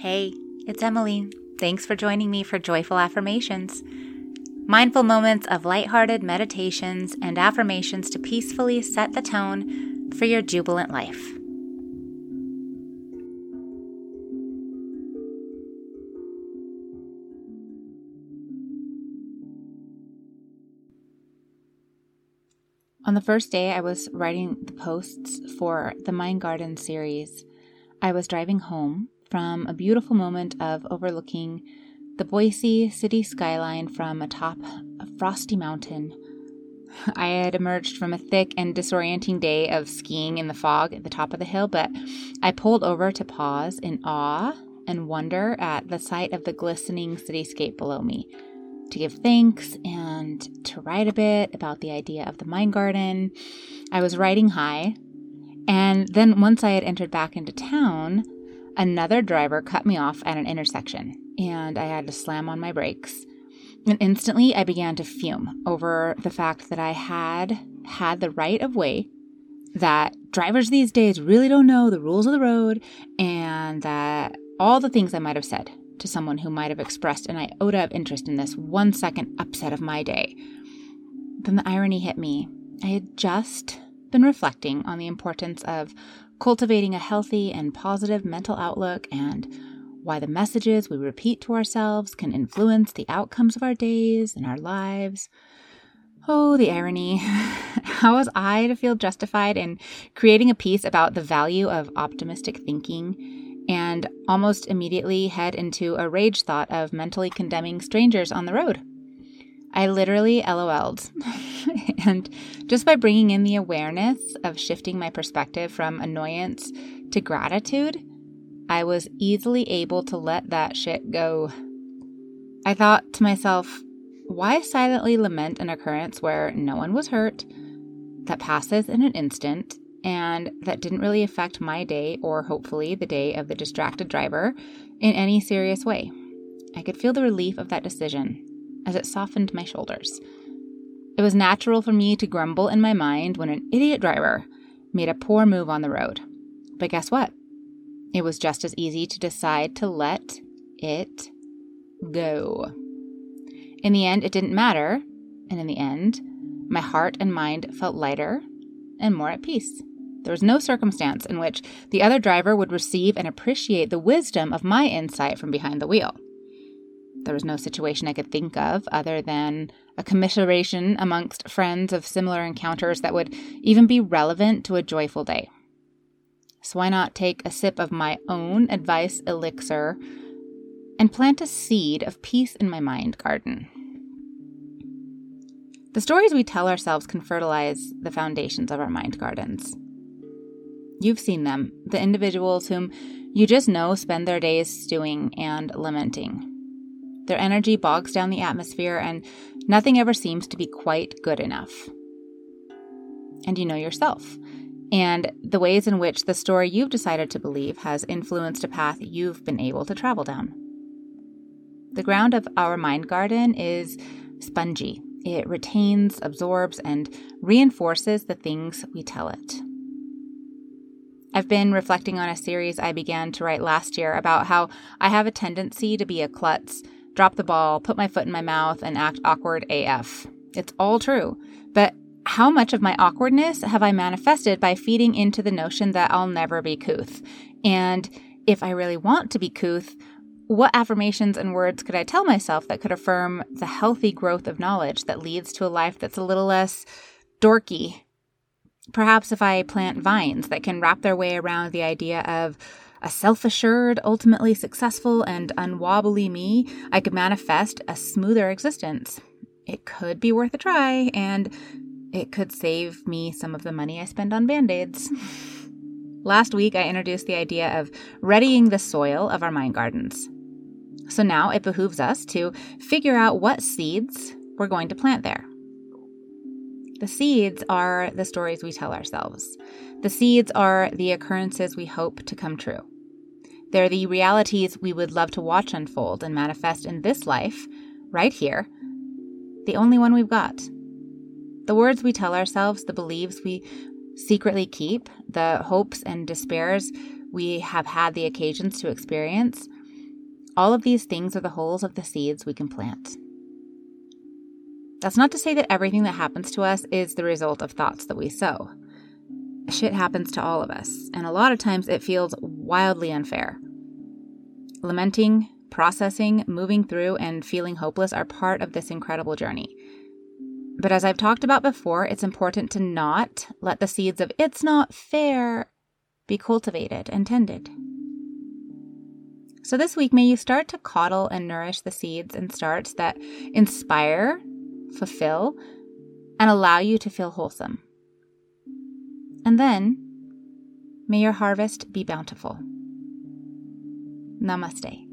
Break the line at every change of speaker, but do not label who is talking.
Hey, it's Emily. Thanks for joining me for Joyful Affirmations. Mindful moments of lighthearted meditations and affirmations to peacefully set the tone for your jubilant life. On the first day I was writing the posts for the Mind Garden series, I was driving home from a beautiful moment of overlooking the Boise city skyline from atop a frosty mountain. I had emerged from a thick and disorienting day of skiing in the fog at the top of the hill, but I pulled over to pause in awe and wonder at the sight of the glistening cityscape below me, to give thanks and to write a bit about the idea of the mind garden. I was riding high, and then once I had entered back into town, Another driver cut me off at an intersection, and I had to slam on my brakes. And instantly I began to fume over the fact that I had had the right of way, that drivers these days really don't know the rules of the road, and that all the things I might have said to someone who might have expressed an iota of interest in this one second upset of my day. Then the irony hit me. I had just been reflecting on the importance of cultivating a healthy and positive mental outlook, and why the messages we repeat to ourselves can influence the outcomes of our days and our lives. Oh, the irony. How was I to feel justified in creating a piece about the value of optimistic thinking and almost immediately head into a rage thought of mentally condemning strangers on the road? I literally LOL'd. and just by bringing in the awareness of shifting my perspective from annoyance to gratitude, I was easily able to let that shit go. I thought to myself, why silently lament an occurrence where no one was hurt, that passes in an instant, and that didn't really affect my day or hopefully the day of the distracted driver in any serious way? I could feel the relief of that decision as it softened my shoulders. It was natural for me to grumble in my mind when an idiot driver made a poor move on the road. But guess what? It was just as easy to decide to let it go. In the end, it didn't matter, and in the end, my heart and mind felt lighter and more at peace. There was no circumstance in which the other driver would receive and appreciate the wisdom of my insight from behind the wheel. There was no situation I could think of other than a commiseration amongst friends of similar encounters that would even be relevant to a joyful day. So, why not take a sip of my own advice elixir and plant a seed of peace in my mind garden? The stories we tell ourselves can fertilize the foundations of our mind gardens. You've seen them, the individuals whom you just know spend their days stewing and lamenting. Their energy bogs down the atmosphere, and nothing ever seems to be quite good enough. And you know yourself, and the ways in which the story you've decided to believe has influenced a path you've been able to travel down. The ground of our mind garden is spongy. It retains, absorbs, and reinforces the things we tell it. I've been reflecting on a series I began to write last year about how I have a tendency to be a klutz drop the ball, put my foot in my mouth, and act awkward AF. It's all true. But how much of my awkwardness have I manifested by feeding into the notion that I'll never be couth? And if I really want to be couth, what affirmations and words could I tell myself that could affirm the healthy growth of knowledge that leads to a life that's a little less dorky? Perhaps if I plant vines that can wrap their way around the idea of a self assured, ultimately successful, and unwobbly me, I could manifest a smoother existence. It could be worth a try, and it could save me some of the money I spend on band aids. Last week, I introduced the idea of readying the soil of our mind gardens. So now it behooves us to figure out what seeds we're going to plant there. The seeds are the stories we tell ourselves. The seeds are the occurrences we hope to come true. They're the realities we would love to watch unfold and manifest in this life, right here, the only one we've got. The words we tell ourselves, the beliefs we secretly keep, the hopes and despairs we have had the occasions to experience, all of these things are the holes of the seeds we can plant. That's not to say that everything that happens to us is the result of thoughts that we sow. Shit happens to all of us, and a lot of times it feels wildly unfair. Lamenting, processing, moving through, and feeling hopeless are part of this incredible journey. But as I've talked about before, it's important to not let the seeds of it's not fair be cultivated and tended. So this week, may you start to coddle and nourish the seeds and starts that inspire, fulfill, and allow you to feel wholesome. And then, may your harvest be bountiful. Namaste.